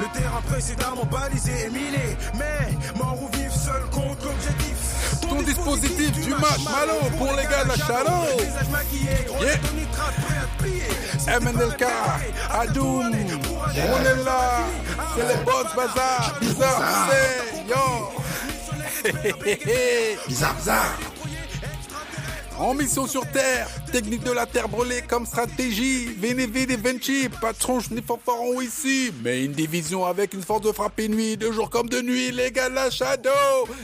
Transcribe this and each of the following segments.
Le terrain précédemment balisé et miné. Mais mort ou vif, seul compte l'objectif. Ton dispositif du match malo pour les gars de la. Yeah. MNLK, Adoum, on est là. C'est les boss bazar. Bizarre, c'est yo. bizarre, bizarre. En mission sur Terre, technique de la Terre brûlée comme stratégie. Vénévé des Vinci, patron ni fanfaron ici. Mais une division avec une force de frappe et nuit, de jour comme de nuit, les gars de la Shadow.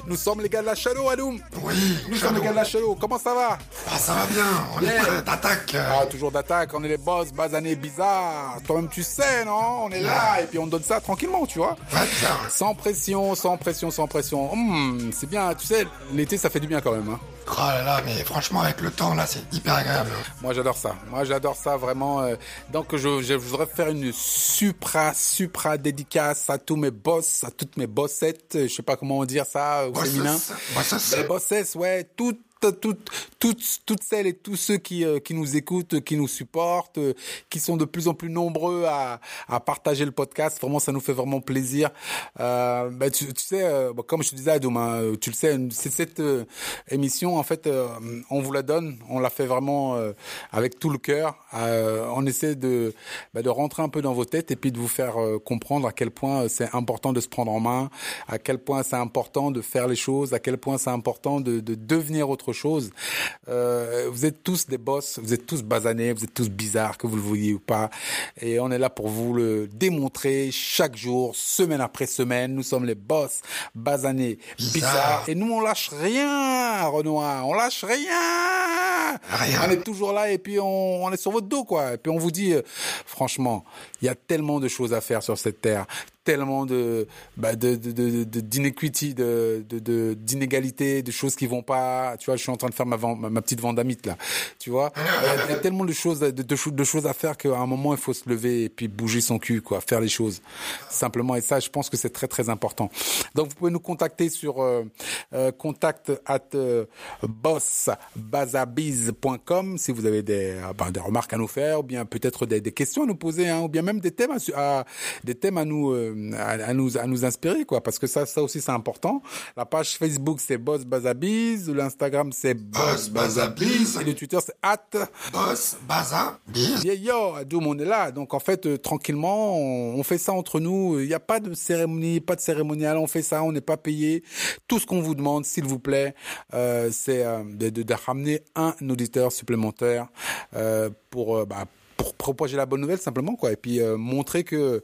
Nous sommes les gars de la Shadow, Adoum. Oui, Nous sommes les gars de la Shadow. Comment ça va? Ah, ça va bien, on est prêt d'attaque. Ah, toujours d'attaque, on est les boss, basanés bizarres. Toi-même, tu sais, non? On est là, et puis on donne ça tranquillement, tu vois Ouais, bizarre. Sans pression, sans pression, sans pression. Hum, c'est bien, tu sais, l'été, ça fait du bien quand même. Hein. Oh là là, mais franchement, avec le temps, là, c'est hyper agréable. Moi j'adore ça. Moi j'adore ça vraiment. euh, Donc je, je voudrais faire une supra supra dédicace à tous mes boss, à toutes mes bossettes. Je sais pas comment dire ça au Bosses. féminin. Bosses. Les bossesses, ouais, toutes toutes, toutes, toutes celles et tous ceux qui, euh, qui nous écoutent, qui nous supportent, euh, qui sont de plus en plus nombreux à, à partager le podcast. Vraiment, ça nous fait vraiment plaisir. Euh, bah, tu, tu sais, euh, comme je te disais, Adoum, hein, tu le sais, c'est cette euh, émission, en fait, euh, on vous la donne. On l'a fait vraiment euh, avec tout le cœur. Euh, on essaie de, bah, de rentrer un peu dans vos têtes et puis de vous faire euh, comprendre à quel point c'est important de se prendre en main, à quel point c'est important de faire les choses, à quel point c'est important de, de devenir autre chose. Euh, vous êtes tous des boss, vous êtes tous basanés, vous êtes tous bizarres, que vous le voyez ou pas. Et on est là pour vous le démontrer chaque jour, semaine après semaine. Nous sommes les boss basanés, Bizarre. bizarres. Et nous, on lâche rien, Renoir. On lâche rien. Rien. On est toujours là et puis on, on est sur votre dos, quoi. Et puis on vous dit, euh, franchement, il y a tellement de choses à faire sur cette terre tellement de bah de de de de- d'inequity de de de- choses qui vont pas. Tu vois je suis en train de faire ma ma, petite vendamite là. Tu vois il y a tellement de choses de, de, cho- de choses à faire qu'à un moment il faut se lever et puis bouger son cul quoi faire les choses. Simplement et ça je pense que c'est très très important. Donc vous pouvez nous contacter sur euh, euh, contact at euh, bossbazabiz.com si vous avez des euh, ben, des remarques à nous faire ou bien peut-être des, des questions à nous poser hein, ou bien même des thèmes à, à- des thèmes à nous euh, à, à nous à nous inspirer quoi parce que ça ça aussi c'est important la page Facebook c'est Boss Bazabiz l'Instagram c'est Boss Bazabiz. et le Twitter c'est at Boss, Baza, Biz. Yeah, yo, Adoum, on est là. Donc en fait, euh, tranquillement, on, on fait ça entre nous. Il n'y a pas de cérémonie, pas de cérémonial. On fait ça, on n'est pas payé. Tout ce qu'on vous demande, s'il vous plaît, euh, c'est euh, de, de- de ramener un auditeur supplémentaire pour bah, pour propager la bonne nouvelle simplement quoi. Et puis euh, montrer que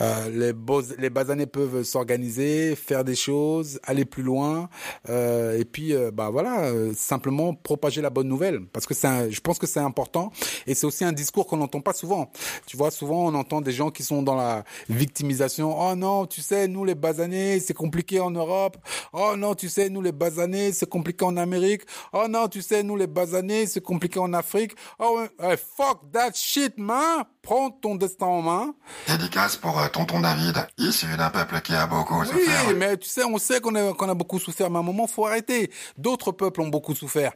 euh, les bos- les basanés peuvent s'organiser faire des choses aller plus loin euh, et puis euh, bah voilà euh, simplement propager la bonne nouvelle. Parce que c'est je pense que c'est important. Et c'est aussi un discours qu'on n'entend pas souvent. Tu vois souvent on entend des gens qui sont dans la victimisation oh non tu sais nous les basanés c'est compliqué en Europe. Oh non tu sais nous les basanés c'est compliqué en Amérique. Oh non tu sais nous les basanés c'est compliqué en Afrique. Oh ouais, fuck that shit man prends ton destin en main Dédicace pour euh, tonton David, issu d'un peuple qui a beaucoup oui, souffert. mais tu sais, on sait qu'on a, beaucoup souffert, mais à un moment, faut arrêter. D'autres peuples ont beaucoup souffert.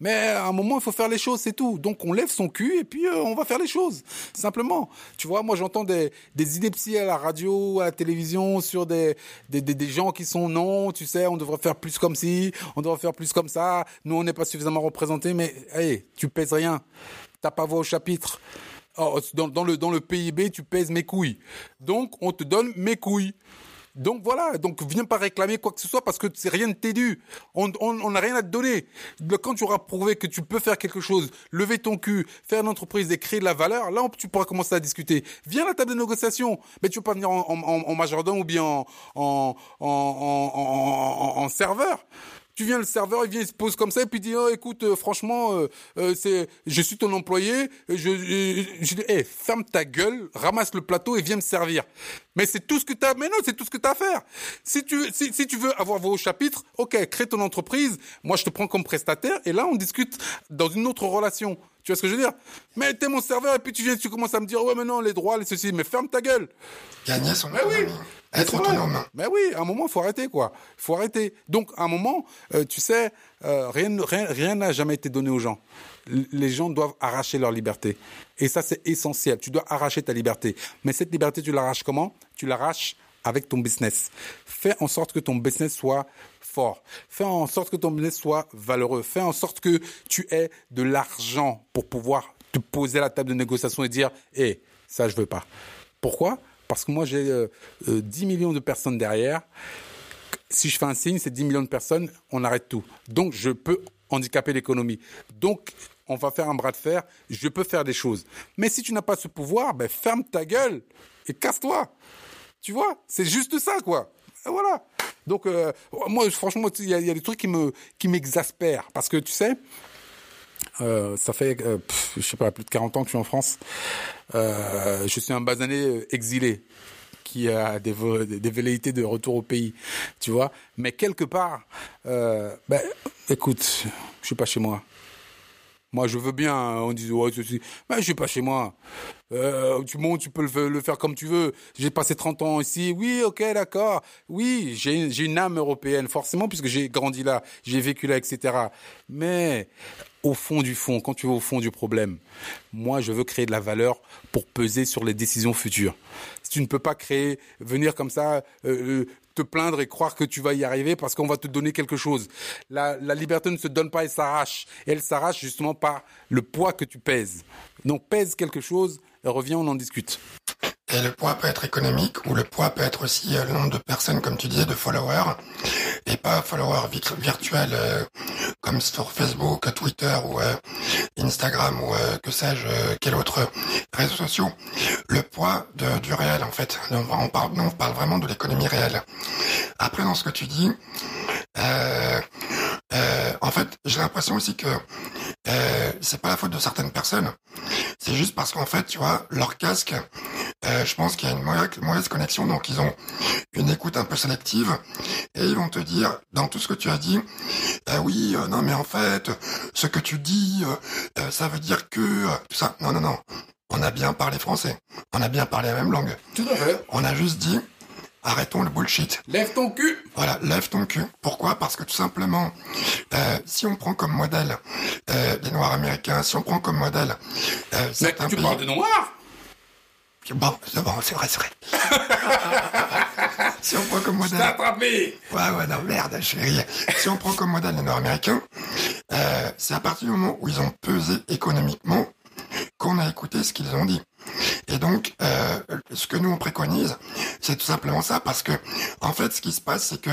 Mais à un moment, il faut faire les choses, c'est tout. Donc, on lève son cul et puis euh, on va faire les choses. Simplement. Tu vois, moi, j'entends des, des inepties à la radio, à la télévision, sur des, des, des, des gens qui sont non, tu sais, on devrait faire plus comme ci, on devrait faire plus comme ça. Nous, on n'est pas suffisamment représentés, mais, hey, tu pèses rien. T'as pas voix au chapitre. Oh, dans, le, dans le PIB, tu pèses mes couilles. Donc, on te donne mes couilles. Donc voilà, donc viens pas réclamer quoi que ce soit parce que rien ne t'est dû. On n'a rien à te donner. Quand tu auras prouvé que tu peux faire quelque chose, lever ton cul, faire une entreprise et créer de la valeur, là tu pourras commencer à discuter. Viens à la table de négociation. Mais tu veux pas venir en, en, majordome ou bien en en en, en, en- en- en serveur. Tu viens le serveur, il vient, il se pose comme ça et puis il dit oh écoute euh, franchement euh, euh, c'est je suis ton employé, je je, je dis eh, ferme ta gueule, ramasse le plateau et viens me servir. Mais c'est tout ce que t'as mais non, c'est tout ce que t'as à faire. Si tu si, si tu veux avoir vos chapitres, OK, crée ton entreprise, moi je te prends comme prestataire et là on discute dans une autre relation. Tu vois ce que je veux dire? Mais t'es mon serveur et puis tu viens tu commences à me dire ouais mais non les droits les ceci mais ferme ta gueule. Gagner son Mais oui. autonomie. Être C'est vrai. autonome. Mais oui, à un moment, il faut arrêter, quoi. Il faut arrêter. Donc, à un moment, euh, tu sais, euh, rien ne- rien rien n'a jamais été donné aux gens. l- les gens doivent arracher leur liberté. Et ça, c'est essentiel. Tu dois arracher ta liberté. Mais cette liberté, tu l'arraches comment? Tu l'arraches avec ton business. Fais en sorte que ton business soit fort. Fais en sorte que ton business soit valeureux. Fais en sorte que tu aies de l'argent pour pouvoir te poser à la table de négociation et dire, hé, ça, je veux pas. Pourquoi? Parce que moi, j'ai euh, euh, 10 millions de personnes derrière si je fais un signe, c'est 10 millions de personnes, on arrête tout. Donc, je peux handicaper l'économie. Donc, on va faire un bras de fer, je peux faire des choses. Mais si tu n'as pas ce pouvoir, ben, ferme ta gueule et casse-toi. Tu vois? C'est juste ça, quoi. Voilà. Donc, euh, moi, franchement, il y, y a des trucs qui me qui m'exaspèrent. Parce que, tu sais, euh, ça fait, euh, je sais pas, plus de 40 ans que je suis en France. Euh, je suis un basané exilé qui a des, des velléités de retour au pays, tu vois. Mais quelque part, ben, écoute, je suis pas chez moi. Moi, je veux bien, hein, on dit, ouais, ceci. Mais je suis pas chez moi. Euh, tu montes, tu peux le, faire comme tu veux. J'ai passé 30 ans ici. Oui, ok, d'accord. Oui, j'ai une âme européenne, forcément, puisque j'ai grandi là, j'ai vécu là, etc. Mais au fond du fond, quand tu vas au fond du problème, moi, je veux créer de la valeur pour peser sur les décisions futures. Si tu ne peux pas créer, venir comme ça, euh, te plaindre et croire que tu vas y arriver parce qu'on va te donner quelque chose. La, liberté ne se donne pas, elle s'arrache. Elle s'arrache justement par le poids que tu pèses. Donc pèse quelque chose, et reviens, on en discute. Et le poids peut être économique ou le poids peut être aussi euh, le nombre de personnes, comme tu disais, de followers. Et pas followers vi- virtuels euh, comme sur Facebook, Twitter ou euh, Instagram ou euh, que sais-je, euh, quel autre réseau social. Le poids de- du réel, en fait. On, parle, non, on parle vraiment de l'économie réelle. Après, dans ce que tu dis, en fait, j'ai l'impression aussi que c'est pas la faute de certaines personnes. C'est juste parce qu'en fait, tu vois, leur casque, euh, je pense qu'il y a une mauvaise, mauvaise connexion, donc ils ont une écoute un peu sélective, et ils vont te dire, dans tout ce que tu as dit, euh, oui, euh, non mais en fait, ce que tu dis, euh, ça veut dire que... tout ça. Non, non, non. On a bien parlé français. On a bien parlé la même langue. Tout à fait. On a juste dit, arrêtons le bullshit. Lève ton cul. Voilà, lève ton cul. Pourquoi? Parce que tout simplement, euh, si on prend comme modèle euh, les Noirs américains, si on prend comme modèle euh, Mais tu pays... parles de noirs? Bon, c'est bon, c'est vrai, c'est vrai. si on prend comme modèle... attrapé Ouais, ouais, non, merde, chérie. Si on prend comme modèle les Nord-Américains, euh, c'est à partir du moment où ils ont pesé économiquement qu'on a écouté ce qu'ils ont dit. Et donc, euh, ce que nous on préconise, c'est tout simplement ça, parce que en fait, ce qui se passe, c'est que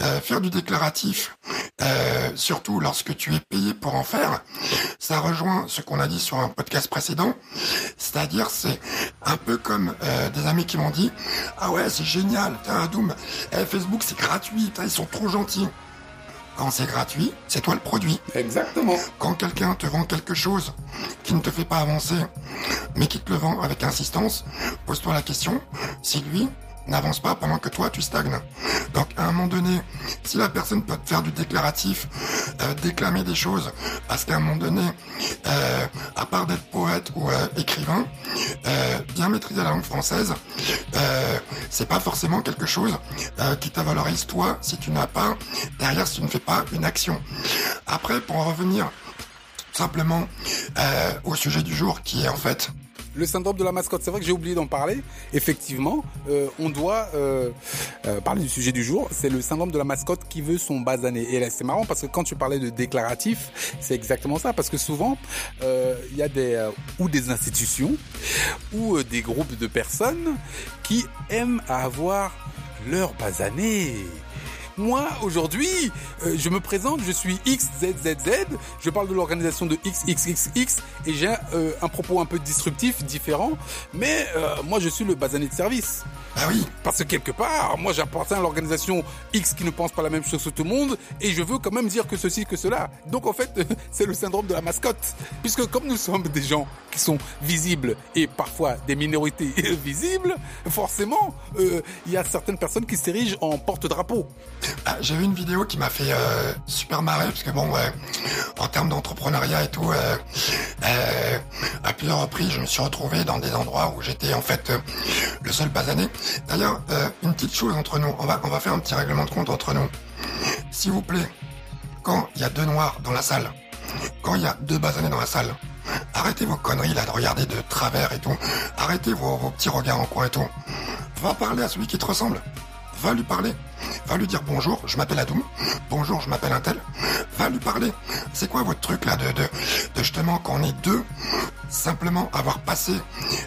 euh, faire du déclaratif, euh, surtout lorsque tu es payé pour en faire, ça rejoint ce qu'on a dit sur un podcast précédent, c'est-à-dire c'est un peu comme des amis qui m'ont dit, ah ouais, c'est génial, t'as un Doom, eh, Facebook c'est gratuit, ils sont trop gentils. Quand c'est gratuit, c'est toi le produit. Exactement. Quand quelqu'un te vend quelque chose qui ne te fait pas avancer, mais qui te le vend avec insistance, pose-toi la question si lui n'avance pas pendant que toi tu stagnes. Donc à un moment donné, si la personne peut te faire du déclaratif, euh, déclamer des choses, parce qu'à un moment donné, euh, à part d'être poète ou euh, écrivain, bien maîtriser la langue française, c'est pas forcément quelque chose qui te valorise toi si tu n'as pas derrière si tu ne fais pas une action. Après, pour en revenir simplement au sujet du jour qui est en fait Le syndrome de la mascotte, c'est vrai que j'ai oublié d'en parler. Effectivement, euh, on doit euh, euh, parler du sujet du jour. C'est le syndrome de la mascotte qui veut son basané. Et là, c'est marrant parce que quand tu parlais de déclaratif, c'est exactement ça. Parce que souvent, il y a des ou des institutions ou des groupes de personnes qui aiment avoir leur basané. Moi, aujourd'hui, euh, je me présente, je suis XZZZ, je parle de l'organisation de XXXX et j'ai euh, un propos un peu disruptif, différent, mais euh, moi je suis le basané de service. bah oui, Parce que quelque part, moi j'appartiens à l'organisation X qui ne pense pas la même chose que tout le monde et je veux quand même dire que ceci, que cela. Donc en fait, c'est le syndrome de la mascotte. Puisque comme nous sommes des gens qui sont visibles et parfois des minorités visibles, forcément, euh, il y a certaines personnes qui s'érigent en porte-drapeau. Ah, j'ai vu une vidéo qui m'a fait euh, super marrer parce que bon, ouais, en termes d'entrepreneuriat et tout, euh, euh, à plusieurs reprises, je me suis retrouvé dans des endroits où j'étais en fait euh, le seul basané. D'ailleurs, euh, une petite chose entre nous, on va on va faire un petit règlement de compte entre nous. S'il vous plaît, quand il y a deux noirs dans la salle quand il y a deux basanés dans la salle, arrêtez vos conneries là de regarder de travers et tout. Arrêtez vos petits regards en coin et tout. Va parler à celui qui te ressemble. Va lui parler. Va lui dire bonjour, je m'appelle Adoum. Bonjour, je m'appelle Intel. Va lui parler. C'est quoi votre truc là de, de, de justement quand on est deux, simplement avoir passé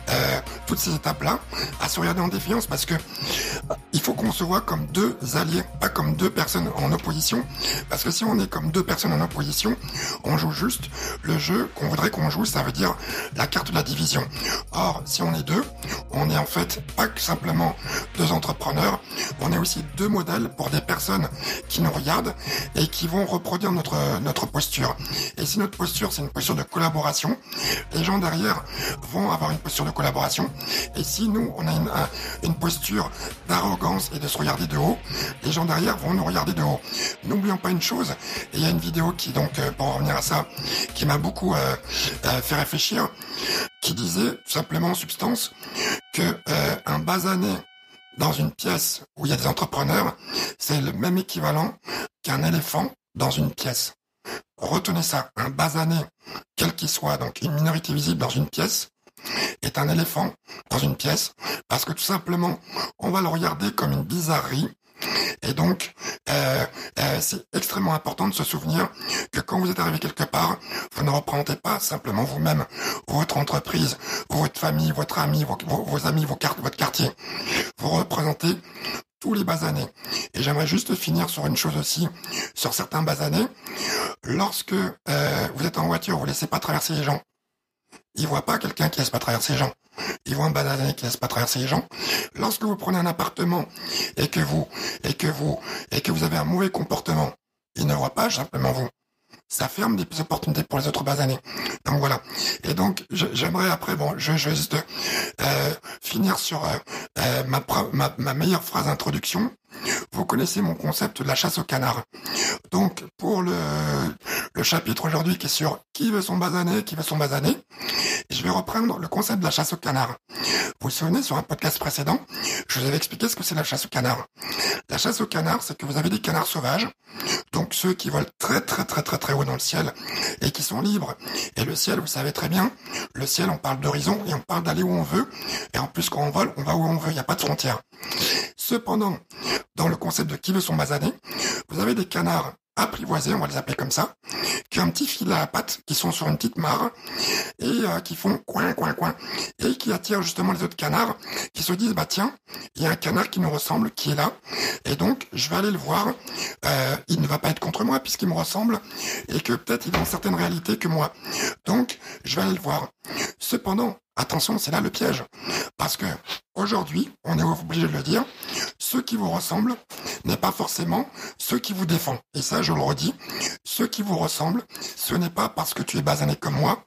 euh, toutes ces étapes-là, à se regarder en défiance parce que euh, il faut qu'on se voit comme deux alliés, pas comme deux personnes en opposition. Parce que si on est comme deux personnes en opposition, on joue juste le jeu qu'on voudrait qu'on joue, ça veut dire la carte de la division. Or, si on est deux, on est en fait pas que simplement deux entrepreneurs, on est aussi deux modèles pour des personnes qui nous regardent et qui vont reproduire notre, notre posture. Et si notre posture, c'est une posture de collaboration, les gens derrière vont avoir une posture de collaboration. Et si nous, on a une, posture d'arrogance et de se regarder de haut, les gens derrière vont nous regarder de haut. N'oublions pas une chose, et il y a une vidéo qui, donc, euh, pour revenir à ça, qui m'a beaucoup euh, euh, fait réfléchir, qui disait tout simplement en substance que un basané dans une pièce où il y a des entrepreneurs, c'est le même équivalent qu'un éléphant dans une pièce. Retenez ça, un basané, quel qu'il soit, donc une minorité visible dans une pièce, est un éléphant dans une pièce, parce que tout simplement, on va le regarder comme une bizarrerie, et donc, euh, euh, c'est extrêmement important de se souvenir que quand vous êtes arrivé quelque part, vous ne représentez pas simplement vous-même, votre entreprise, votre famille, votre ami, vos, vos, amis, vos cartes, votre quartier. Vous représentez tous les basanés. Et j'aimerais juste finir sur une chose aussi, sur certains basanés. Lorsque euh, vous êtes en voiture, vous laissez pas traverser les gens. Ils voient pas quelqu'un qui laisse pas traverser les gens. Ils voient un banané qui laisse pas traverser les gens. Lorsque vous prenez un appartement et que vous et que vous et que vous avez un mauvais comportement, ils ne voient pas simplement vous. Ça ferme des opportunités pour les autres basanés. Donc voilà. Et donc j'aimerais après bon, je, juste euh, finir sur euh, euh, ma, ma ma meilleure phrase d'introduction. Vous connaissez mon concept de la chasse au canard. Donc, pour le, le chapitre aujourd'hui qui est sur qui veut son basané, qui veut son basané, je vais reprendre le concept de la chasse au canard. Vous vous souvenez, sur un podcast précédent, je vous avais expliqué ce que c'est la chasse au canard. La chasse au canard, c'est que vous avez des canards sauvages, donc ceux qui volent très très très très très haut dans le ciel et qui sont libres. Et le ciel, vous savez très bien, le ciel, on parle d'horizon et on parle d'aller où on veut. Et en plus, quand on vole, on va où on veut, il n'y a pas de frontières. Cependant, dans le concept de qui veut son basané, vous avez des canards apprivoisés, on va les appeler comme ça, qui ont un petit fil à la patte, qui sont sur une petite mare, et euh, qui font coin, coin, coin, et qui attirent justement les autres canards, qui se disent, bah tiens, il y a un canard qui nous ressemble, qui est là, et donc je vais aller le voir, euh, il ne va pas être contre moi, puisqu'il me ressemble, et que peut-être il a une certaine réalité que moi. Donc, je vais aller le voir. Cependant, Attention, c'est là le piège. Parce que aujourd'hui, on est obligé de le dire, ceux qui vous ressemblent n'est pas forcément ceux qui vous défendent. Et ça, je le redis, ceux qui vous ressemblent, ce n'est pas parce que tu es basané comme moi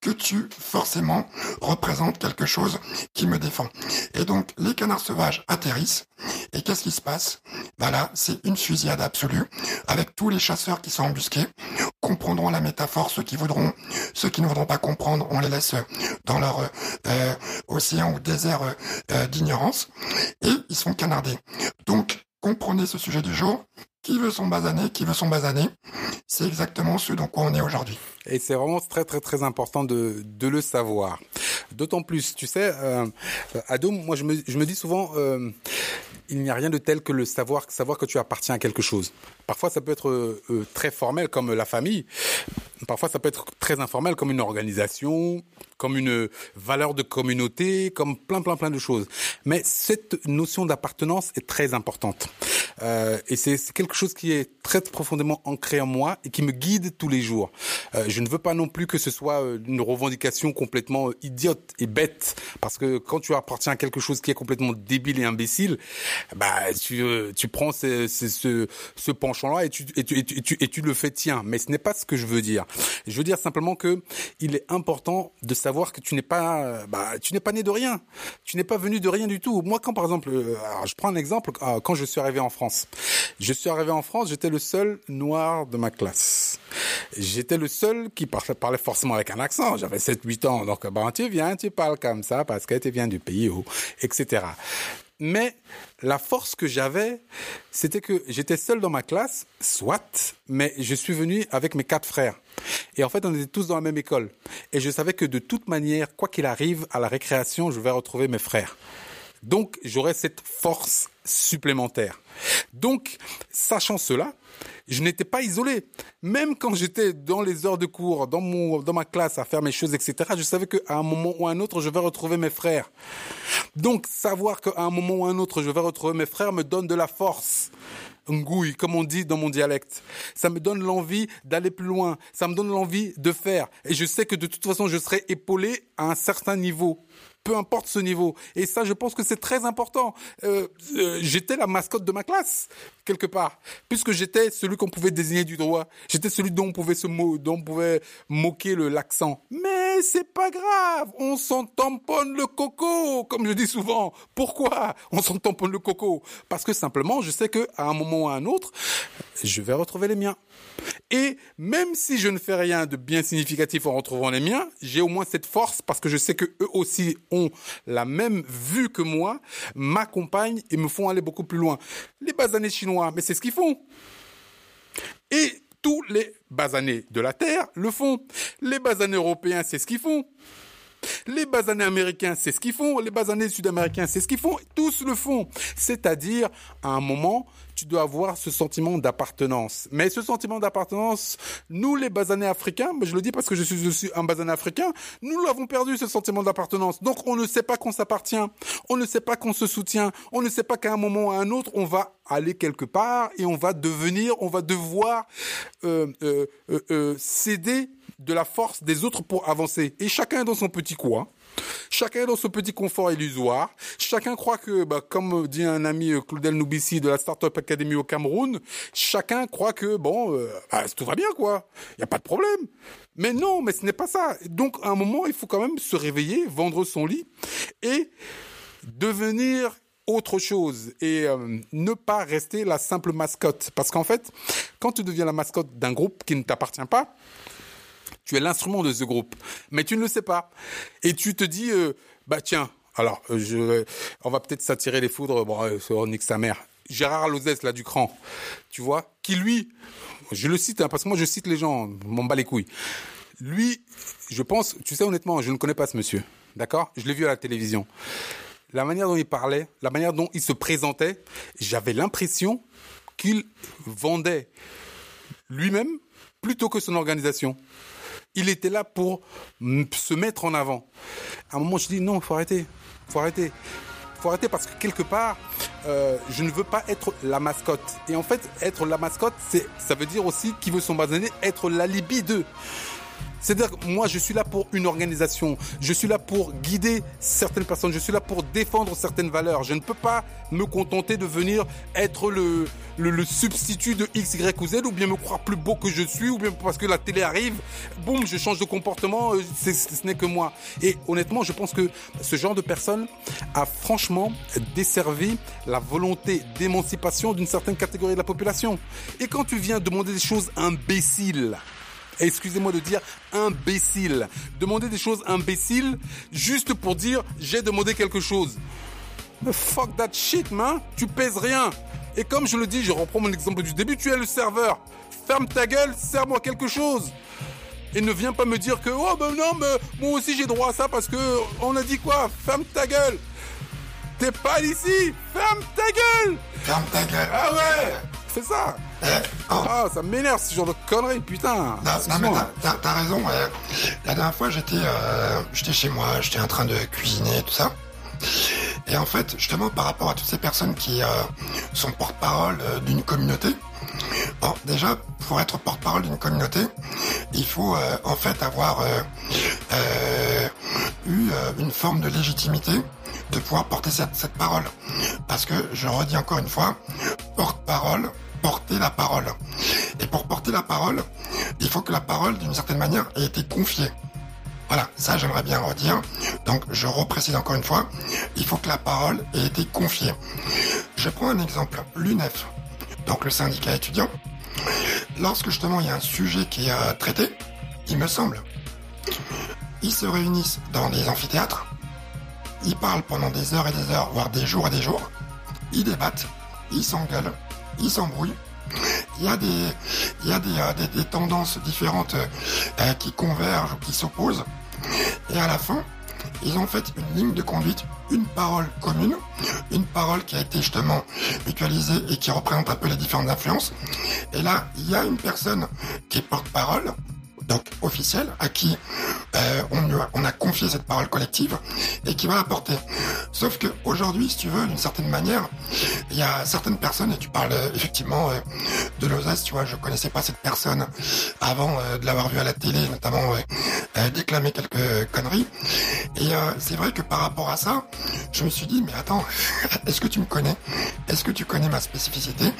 que tu forcément représentes quelque chose qui me défend. Et donc, les canards sauvages atterrissent. Et qu'est-ce qui se passe? Voilà, c'est une fusillade absolue avec tous les chasseurs qui sont embusqués comprendront la métaphore, ceux qui voudront, ceux qui ne voudront pas comprendre, on les laisse dans leur euh, océan ou désert euh, d'ignorance, et ils sont canardés. Donc, comprenez ce sujet du jour. Qui veut son basané, qui veut son basané, c'est exactement ce dont on est aujourd'hui. Et c'est vraiment très très très important de, de le savoir. D'autant plus, tu sais, euh, Ado, moi je me, je me dis souvent, euh, il n'y a rien de tel que le savoir, savoir que tu appartiens à quelque chose. Parfois ça peut être euh, très formel comme la famille, parfois ça peut être très informel comme une organisation, comme une valeur de communauté, comme plein plein plein de choses. Mais cette notion d'appartenance est très importante. Euh, et c'est quelque chose qui est très profondément ancré en moi et qui me guide tous les jours. Euh, je ne veux pas non plus que ce soit euh, une revendication complètement idiote et bête, parce que quand tu appartiens à quelque chose qui est complètement débile et imbécile, bah tu tu prends ce, ce, ce penchant-là et tu, et, tu, et, tu, et tu le fais tien. Mais ce n'est pas ce que je veux dire. Je veux dire simplement que il est important de savoir que tu n'es pas bah, tu n'es pas né de rien. Tu n'es pas venu de rien du tout. Moi, quand par exemple, alors je prends un exemple, quand je suis arrivé en France. Je suis arrivé en France, j'étais le seul noir de ma classe. J'étais le seul qui parlait forcément avec un accent. J'avais 7-8 ans. Donc, bon, tu viens, tu parles comme ça parce que tu viens du pays où, etc. Mais la force que j'avais, c'était que j'étais seul dans ma classe, soit, mais je suis venu avec mes quatre frères. Et en fait, on était tous dans la même école. Et je savais que de toute manière, quoi qu'il arrive, à la récréation, je vais retrouver mes frères. Donc, j'aurais cette force supplémentaire. Donc, sachant cela, je n'étais pas isolé. Même quand j'étais dans les heures de cours, dans mon, dans ma classe à faire mes choses, etc., je savais qu'à un moment ou un autre, je vais retrouver mes frères. Donc, savoir qu'à un moment ou un autre, je vais retrouver mes frères me donne de la force. Ngouille, comme on dit dans mon dialecte. Ça me donne l'envie d'aller plus loin. Ça me donne l'envie de faire. Et je sais que de toute façon, je serai épaulé à un certain niveau peu importe ce niveau. Et ça, je pense que c'est très important. Euh, euh, j'étais la mascotte de ma classe quelque part, puisque j'étais celui qu'on pouvait désigner du droit. J'étais celui dont on pouvait se mo dont on pouvait moquer le l'accent. Mais c'est pas grave, on s'en tamponne le coco, comme je dis souvent. Pourquoi on s'en tamponne le coco? Parce que simplement, je sais que à un moment ou à un autre, je vais retrouver les miens. Et même si je ne fais rien de bien significatif en retrouvant les miens, j'ai au moins cette force parce que je sais que eux aussi ont la même vue que moi, m'accompagnent et me font aller beaucoup plus loin. Les basanés chinois, mais c'est ce qu'ils font. Et tous les basanés de la Terre le font. Les basanés européens, c'est ce qu'ils font. Les basanés américains, c'est ce qu'ils font. Les basanés sud-américains, c'est ce qu'ils font. Tous le font. C'est-à-dire, à un moment, tu dois avoir ce sentiment d'appartenance. Mais ce sentiment d'appartenance, nous, les basanés africains, je le dis parce que je suis aussi un basané africain, nous l'avons perdu, ce sentiment d'appartenance. Donc, on ne sait pas qu'on s'appartient. On ne sait pas qu'on se soutient. On ne sait pas qu'à un moment ou à un autre, on va aller quelque part et on va devenir, on va devoir euh, euh, euh, céder de la force des autres pour avancer. Et chacun dans son petit coin. Chacun dans son petit confort illusoire. Chacun croit que, bah, comme dit un ami euh, Claudel Noubissi de la Startup Academy au Cameroun, chacun croit que, bon, euh, bah, tout va bien, quoi. Il n'y a pas de problème. Mais non, mais ce n'est pas ça. Donc, à un moment, il faut quand même se réveiller, vendre son lit et devenir autre chose et euh, ne pas rester la simple mascotte. Parce qu'en fait, quand tu deviens la mascotte d'un groupe qui ne t'appartient pas, tu es l'instrument de ce groupe, mais tu ne le sais pas. Et tu te dis, euh, bah tiens, alors, euh, je, on va peut-être s'attirer les foudres, bon, euh, sur Nick sa mère. Gérard Lozès, là, du cran, tu vois, qui lui, je le cite, hein, parce que moi je cite les gens, m'en bats les couilles. Lui, je pense, tu sais honnêtement, je ne connais pas ce monsieur, d'accord? Je l'ai vu à la télévision. La manière dont il parlait, la manière dont il se présentait, j'avais l'impression qu'il vendait lui-même plutôt que son organisation. Il était là pour se mettre en avant. À un moment, je dis non, faut arrêter, faut arrêter, faut arrêter parce que quelque part, euh, je ne veux pas être la mascotte. Et en fait, être la mascotte, c'est, ça veut dire aussi qui veut son être l'alibi d'eux. C'est-à-dire que moi, je suis là pour une organisation. Je suis là pour guider certaines personnes. Je suis là pour défendre certaines valeurs. Je ne peux pas me contenter de venir être le, le, substitut de X, Y ou Z, ou bien me croire plus beau que je suis, ou bien parce que la télé arrive, boum, je change de comportement, euh, ce n'est que moi. Et honnêtement, je pense que ce genre de personne a franchement desservi la volonté d'émancipation d'une certaine catégorie de la population. Et quand tu viens demander des choses imbéciles, excusez-moi de dire imbécile. Demander des choses imbéciles juste pour dire j'ai demandé quelque chose. fuck that shit, man. Tu pèses rien. Et comme je le dis, je reprends mon exemple du début, tu es le serveur. Ferme ta gueule, sers-moi quelque chose. Et ne viens pas me dire que, oh ben non, mais moi aussi j'ai droit à ça parce que on a dit quoi? Ferme ta gueule. T'es pas ici. Ferme ta gueule. Ferme ta gueule. Ah ouais. Fais ça. Oh. Ah, ça m'énerve ce genre de conneries, putain. Non, mais t'as raison. La dernière fois, j'étais euh, j'étais chez moi, j'étais en train de cuisiner, tout ça. Et en fait, justement, par rapport à toutes ces personnes qui euh, sont porte-parole euh, d'une communauté, bon, déjà, pour être porte-parole d'une communauté, il faut en fait avoir eu une forme de légitimité de pouvoir porter cette, parole. Parce que, je redis encore une fois, porte-parole, porter la parole. Et pour porter la parole, il faut que la parole, d'une certaine manière, ait été confiée. Voilà, ça j'aimerais bien redire. Donc je reprécise encore une fois, il faut que la parole ait été confiée. Je prends un exemple, l'UNEF, donc le syndicat étudiant. Lorsque justement il y a un sujet qui est euh, traité, il me semble, ils se réunissent dans des amphithéâtres ils parlent pendant des heures et des heures, voire des jours et des jours. Ils débattent, ils s'engueulent, ils s'embrouillent. Il y a des, il y a des, euh, des, tendances différentes euh, qui convergent ou qui s'opposent. Et à la fin, ils ont fait une ligne de conduite, une parole commune, une parole qui a été justement mutualisée et qui représente un peu les différentes influences. Et là, il y a une personne qui est porte-parole, donc officielle, à qui euh, on, a confié cette parole collective et qui va apporter. Sauf que aujourd'hui, si tu veux, d'une certaine manière, il y a certaines personnes, et tu parles euh, effectivement euh, de Lozès, tu vois, je connaissais pas cette personne avant de l'avoir vu à la télé, notamment déclamer quelques conneries. Et c'est vrai que par rapport à ça, je me suis dit, mais attends, est-ce que tu me connais? Est-ce que tu connais ma spécificité?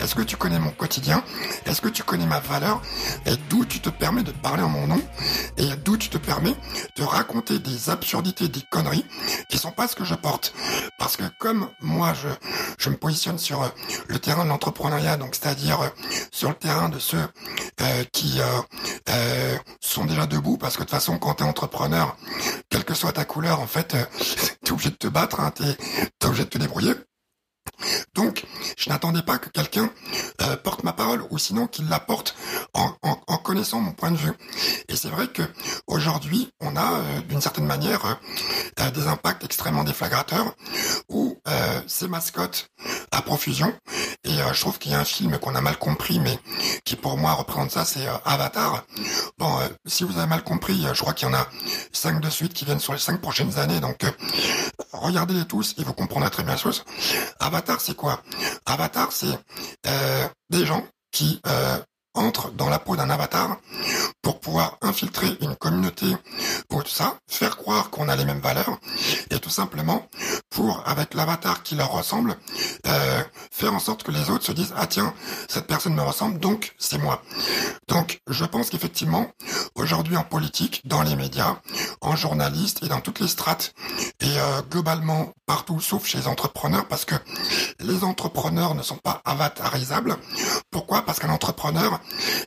Est-ce que tu connais mon quotidien? Est-ce que tu connais ma valeur? Et d'où tu te permets de parler en mon nom et d'où tu te permets de raconter des absurdités, des conneries qui sont pas ce que je porte. Parce que comme moi, je, me positionne sur euh, le terrain de l'entrepreneuriat, donc c'est-à-dire euh, sur le terrain de ceux euh, qui sont déjà debout, parce que de toute façon, quand tu es entrepreneur, quelle que soit ta couleur, en fait, tu es obligé de te battre, hein, tu es obligé de te débrouiller. Donc, je n'attendais pas que quelqu'un euh, porte ma parole, ou sinon qu'il la porte en, connaissant mon point de vue. Et c'est vrai que aujourd'hui, on a euh, d'une certaine manière euh, des impacts extrêmement déflagrateurs, où ces mascottes à profusion. Et je trouve qu'il y a un film qu'on a mal compris, mais qui pour moi représente ça, c'est Avatar. Bon, si vous avez mal compris, je crois qu'il y en a cinq de suite qui viennent sur les cinq prochaines années, donc regardez-les tous et vous comprendrez très bien la chose. Avatar, c'est quoi? Avatar, c'est euh, des gens qui euh, entrent dans la peau d'un avatar pour pouvoir infiltrer une communauté pour tout ça, faire croire qu'on a les mêmes valeurs et tout simplement pour, avec l'avatar qui leur ressemble, euh, faire en sorte que les autres se disent ah tiens cette personne me ressemble donc c'est moi. Donc je pense qu'effectivement aujourd'hui en politique, dans les médias, en journaliste et dans toutes les strates et euh, globalement partout sauf chez les entrepreneurs parce que les entrepreneurs ne sont pas avatarisables. Pourquoi? Parce qu'un entrepreneur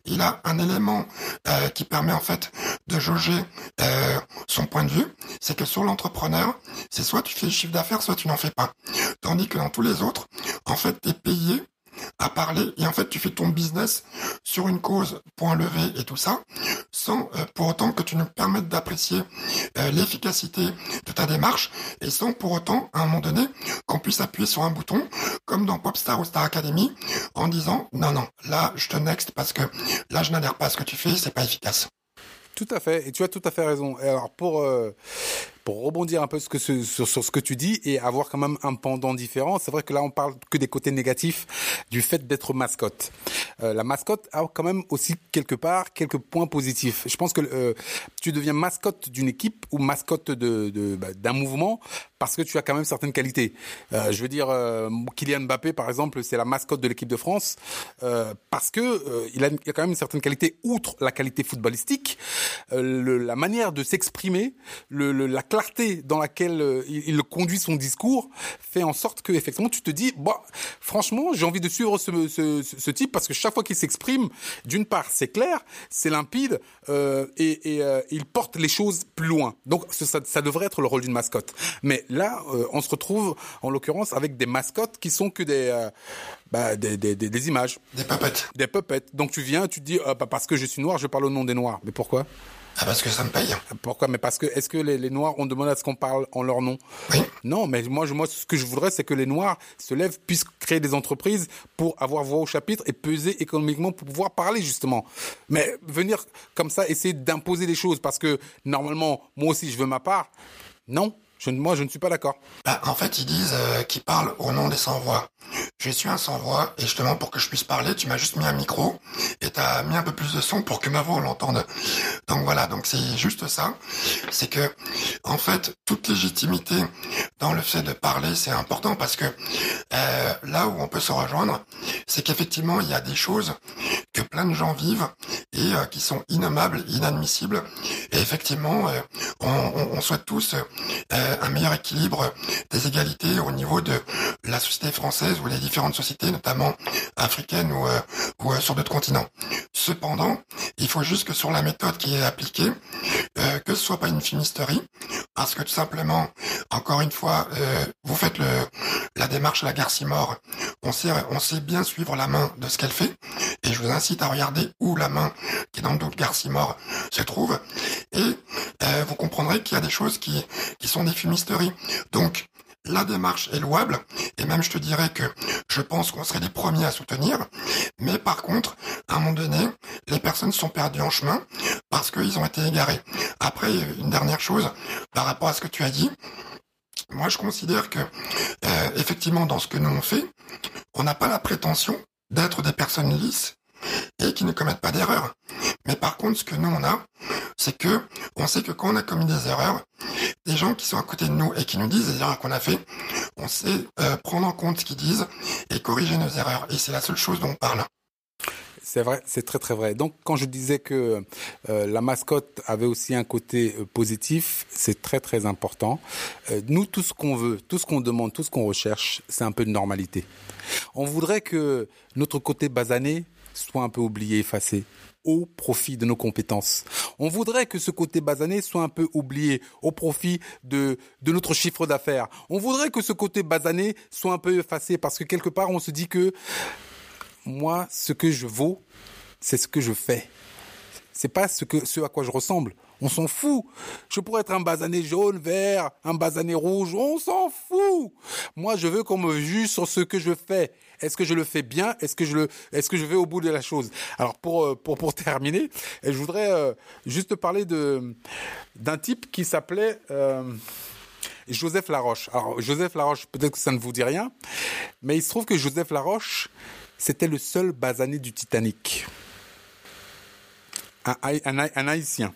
il a un élément euh, qui permet en fait de jauger euh, son point de vue, c'est que sur l'entrepreneur, c'est soit tu fais le chiffre d'affaires, soit tu n'en fais pas. Tandis que dans tous les autres, en fait, tu es payé à parler et en fait tu fais ton business sur une cause point levé et tout ça sans euh, pour autant que tu nous permettes d'apprécier euh, l'efficacité de ta démarche et sans pour autant à un moment donné qu'on puisse appuyer sur un bouton comme dans Popstar ou Star Academy en disant non non là je te next parce que là je n'adhère pas à ce que tu fais c'est pas efficace tout à fait, et tu as tout à fait raison. Alors pour euh, pour rebondir un peu ce que, sur, sur, ce que tu dis et avoir quand même un pendant différent, c'est vrai que là on parle que des côtés négatifs du fait d'être mascotte. Euh, la mascotte a quand même aussi quelque part quelques points positifs. Je pense que euh, tu deviens mascotte d'une équipe ou mascotte de, de bah, d'un mouvement parce que tu as quand même certaines qualités. Euh, je veux dire, euh, Kylian Mbappé par exemple, c'est la mascotte de l'équipe de France euh, parce que euh, il, a, il, a, quand même une certaine qualité outre la qualité footballistique, le, la manière de s'exprimer, le, le, la clarté dans laquelle euh, il, il, conduit son discours fait en sorte que effectivement tu te dis bah franchement j'ai envie de suivre ce, ce, ce type parce que chaque fois qu'il s'exprime d'une part c'est clair c'est limpide euh, et, et euh, il porte les choses plus loin donc ça, ça devrait être le rôle d'une mascotte mais là euh, on se retrouve en l'occurrence avec des mascottes qui sont que des euh, bah, des, des, des, des, images des puppets des puppets donc tu viens tu te dis bah, parce que je suis noir je parle au nom des noirs mais pourquoi? Ah parce que ça me paye. Pourquoi? Mais parce que est-ce que les, les Noirs ont demandé à ce qu'on parle en leur nom? Oui. Non, mais moi, je, moi, ce que je voudrais, c'est que les Noirs se lèvent, puissent créer des entreprises pour avoir voix au chapitre et peser économiquement pour pouvoir parler justement. Mais venir comme ça, essayer d'imposer des choses parce que normalement, moi aussi, je veux ma part. Non. Je, moi, je ne suis pas d'accord. Bah, en fait, ils disent euh, qu'ils parlent au nom des sans-voix. Je suis un sans-voix et justement pour que je puisse parler, tu m'as juste mis un micro et tu as mis un peu plus de son pour que ma voix l'entende. Donc voilà, donc c'est juste ça. C'est que en fait, toute légitimité dans le fait de parler, c'est important parce que euh, là où on peut se rejoindre, c'est qu'effectivement, il y a des choses que plein de gens vivent et euh, qui sont innommables, inadmissibles. Et effectivement, euh, on, souhaite tous euh, un meilleur équilibre des égalités au niveau de la société française ou les différentes sociétés, notamment africaines ou, ou sur d'autres continents. Cependant, il faut juste que sur la méthode qui est appliquée, que ce soit pas une fumisterie, parce que tout simplement, encore une fois, euh, vous faites le, la démarche la Garcimore. On sait, on sait bien suivre la main de ce qu'elle fait. Et je vous incite à regarder où la main qui est dans le dos de se trouve. Et euh, vous comprendrez qu'il y a des choses qui, qui sont des fumisteries. Donc, la démarche est louable, et même je te dirais que je pense qu'on serait les premiers à soutenir, mais par contre, à un moment donné, les personnes sont perdues en chemin parce qu'ils ont été égarés. Après, une dernière chose, par rapport à ce que tu as dit, moi je considère que, euh, effectivement, dans ce que nous on fait, on n'a pas la prétention d'être des personnes lisses et qui ne commettent pas d'erreurs. Mais par contre, ce que nous on a, c'est que on sait que quand on a commis des erreurs, des gens qui sont à côté de nous et qui nous disent les erreurs qu'on a fait, on sait euh, prendre en compte ce qu'ils disent et corriger nos erreurs. Et c'est la seule chose dont on parle. C'est vrai, c'est très très vrai. Donc quand je disais que euh, la mascotte avait aussi un côté euh, positif, c'est très très important. Euh, nous, tout ce qu'on veut, tout ce qu'on demande, tout ce qu'on recherche, c'est un peu de normalité. On voudrait que notre côté basané soit un peu oublié, effacé au profit de nos compétences. On voudrait que ce côté basané soit un peu oublié au profit de, de notre chiffre d'affaires. On voudrait que ce côté basané soit un peu effacé parce que quelque part on se dit que moi, ce que je vaux, c'est ce que je fais. C'est pas ce que ce à quoi je ressemble. On s'en fout. Je pourrais être un basané jaune, vert, un basané rouge. On s'en fout. Moi, je veux qu'on me juge sur ce que je fais. Est-ce que je le fais bien? Est-ce que je le Est-ce que je vais au bout de la chose? Alors pour euh, pour pour terminer, je voudrais euh, juste parler de d'un type qui s'appelait euh, Joseph Laroche. Alors Joseph Laroche, peut-être que ça ne vous dit rien, mais il se trouve que Joseph Laroche c'était le seul basané du Titanic. Un, haïtien.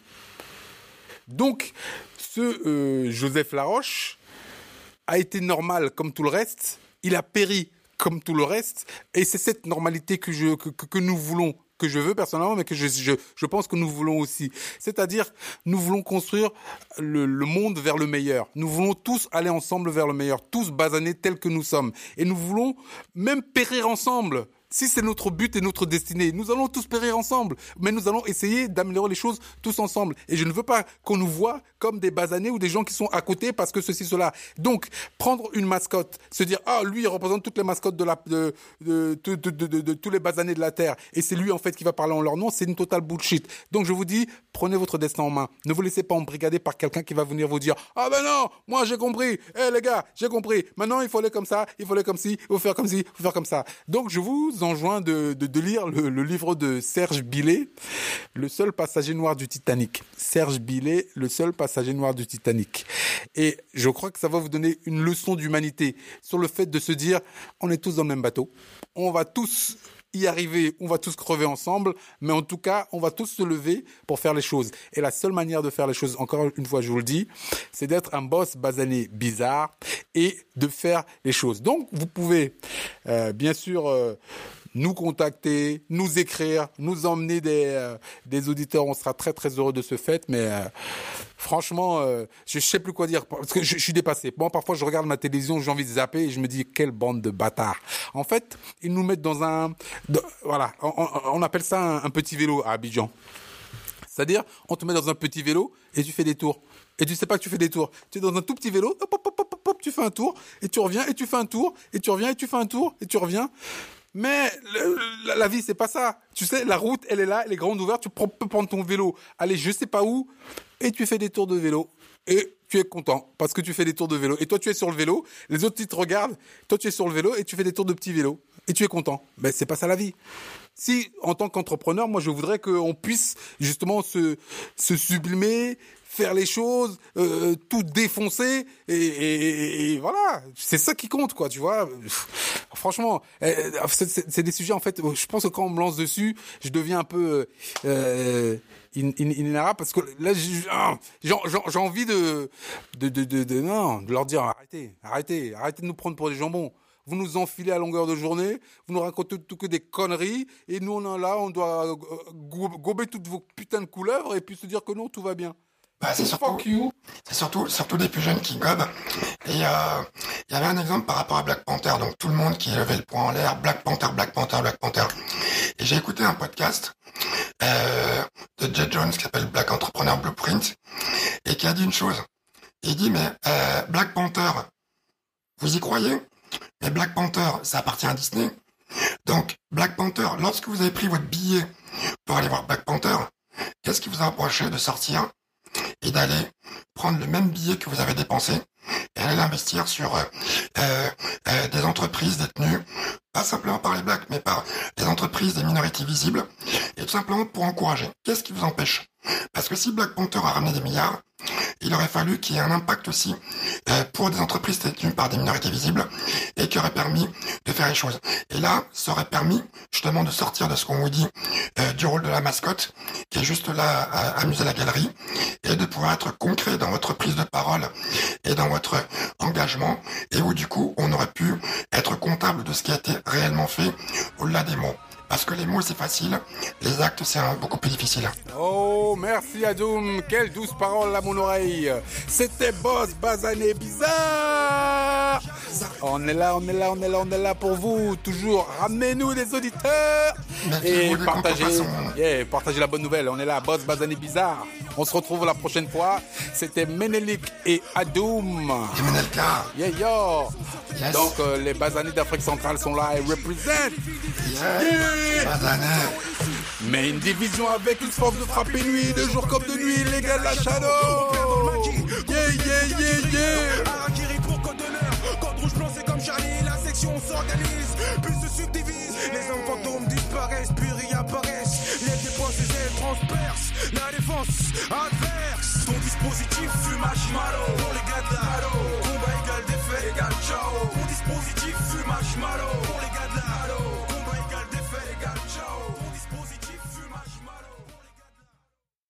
Donc, ce euh, Joseph Laroche a été normal comme tout le reste. Il a péri comme tout le reste. Et c'est cette normalité que nous voulons que je veux personnellement, mais que je, je, je pense que nous voulons aussi. C'est-à-dire, nous voulons construire le, le, monde vers le meilleur. Nous voulons tous aller ensemble vers le meilleur, tous basanés tels que nous sommes. Et nous voulons même périr ensemble. Si c'est notre but et notre destinée, nous allons tous périr ensemble, mais nous allons essayer d'améliorer les choses tous ensemble. Et je ne veux pas qu'on nous voit comme des basanés ou des gens qui sont à côté parce que ceci, cela. Donc, prendre une mascotte, se dire, ah, lui, il représente toutes les mascottes de, la, de, de, tous les basanés de la Terre, et c'est lui, en fait, qui va parler en leur nom, c'est une totale bullshit. Donc, je vous dis, prenez votre destin en main. Ne vous laissez pas embrigader par quelqu'un qui va venir vous dire, ah ben non, moi j'ai compris, eh les gars, j'ai compris, maintenant il faut aller comme ça, il faut aller comme ci, il faut faire comme ci, il faut faire comme ça. Donc, je vous de, de, de lire le, le, livre de Serge Billet, Le seul passager noir du Titanic. Serge Billet, Le seul passager noir du Titanic. Et je crois que ça va vous donner une leçon d'humanité sur le fait de se dire, on est tous dans le même bateau, on va tous y arriver, on va tous crever ensemble, mais en tout cas, on va tous se lever pour faire les choses. Et la seule manière de faire les choses, encore une fois, je vous le dis, c'est d'être un boss basané bizarre et de faire les choses. Donc, vous pouvez, euh, bien sûr, euh, nous contacter, nous écrire, nous emmener des, euh, des auditeurs. On sera très très heureux de ce fait. Mais euh, franchement, euh, je sais plus quoi dire parce que je, suis dépassé. Moi, parfois, je regarde ma télévision, j'ai envie de zapper et je me dis quelle bande de bâtards. En fait, ils nous mettent dans un, voilà, on, appelle ça un, petit vélo à Abidjan. C'est-à-dire, on te met dans un petit vélo et tu fais des tours. Et tu sais pas que tu fais des tours. Tu es dans un tout petit vélo, hop, hop, hop, tu fais un tour, et tu reviens, et tu fais un tour, et tu reviens, et tu fais un tour, et tu reviens. Mais la, vie, c'est pas ça. Tu sais, la route, elle est là, elle est grande ouverte. Tu peux prendre ton vélo, aller je sais pas où, et tu fais des tours de vélo. Et tu es content parce que tu fais des tours de vélo. Et toi, tu es sur le vélo. Les autres, ils te regardent. Toi, tu es sur le vélo et tu fais des tours de petits vélos. Et tu es content. Mais c'est pas ça la vie. Si, en tant qu'entrepreneur, moi, je voudrais qu'on puisse justement se sublimer, faire les choses, euh, tout défoncer et, et, et voilà, c'est ça qui compte quoi, tu vois. Franchement, c'est des sujets en fait. Je pense que quand on me lance dessus, je deviens un peu euh, inarrable parce que là j'ai envie de de, de de, non de leur dire arrêtez, arrêtez, arrêtez de nous prendre pour des jambons vous nous enfilez à longueur de journée, vous nous racontez tout que des conneries, et nous on est là, on doit gober toutes vos putains de couleuvres et puis se dire que non, tout va bien. Bah, c'est surtout, c'est surtout, surtout des plus jeunes qui gobent. Et euh, il y avait un exemple par rapport à Black Panther, donc tout le monde qui levait le poing en l'air, Black Panther, Black Panther, Black Panther. Et j'ai écouté un podcast euh, de Jed Jones qui s'appelle Black Entrepreneur Blueprint et qui a dit une chose. il dit, mais euh, Black Panther, vous y croyez? Mais Black Panther, ça appartient à Disney. Donc, Black Panther, lorsque vous avez pris votre billet pour aller voir Black Panther, qu'est-ce qui vous a approché de sortir? Et d'aller prendre le même billet que vous avez dépensé et aller l'investir sur euh, euh, euh, des entreprises détenues, pas simplement par les blacks, mais par des entreprises des minorités visibles, et tout simplement pour encourager. Qu'est-ce qui vous empêche? Parce que si Black Panther a ramené des milliards, il aurait fallu qu'il y ait un impact aussi pour des entreprises détenues par des minorités visibles et qui aurait permis de faire les choses. Et là, ça aurait permis justement de sortir de ce qu'on vous dit du rôle de la mascotte, qui est juste là à amuser la galerie, et de pouvoir être concret dans votre prise de parole et dans votre engagement, et où du coup on aurait pu être comptable de ce qui a été réellement fait au-delà des mots. Parce que les mots c'est facile, les actes c'est beaucoup plus difficile. Oh, merci Adoum. Quelle douce parole à mon oreille. C'était Boss Bazané Bizarre. On est là, on est là, on est là, on est là pour vous. Toujours, ramenez-nous des auditeurs. Et partagez, yeah, partagez la bonne nouvelle. On est là, Boss Bazané Bizarre. On se retrouve la prochaine fois. C'était Menelik et Adoum. Et Menelka, Yeah, yo. Yes. Donc, euh, les Basanés d'Afrique centrale sont là et représentent. yeah, Bazané. Mais une division avec une force de frapper nuit, de jour comme de nuit, les gars de la shadow. Yeah, yeah, yeah, yeah. Pour code d'honneur. Code rouge blanc, c'est comme Charlie. La section s'organise, puis se subdivise. Les hommes fantômes disparaissent, puis réapparaissent. La défense adverse. Ton dispositif fume marshmallow. Pour les gars de la halo. Combat égal défait égal ciao. Ton dispositif fume marshmallow. Pour les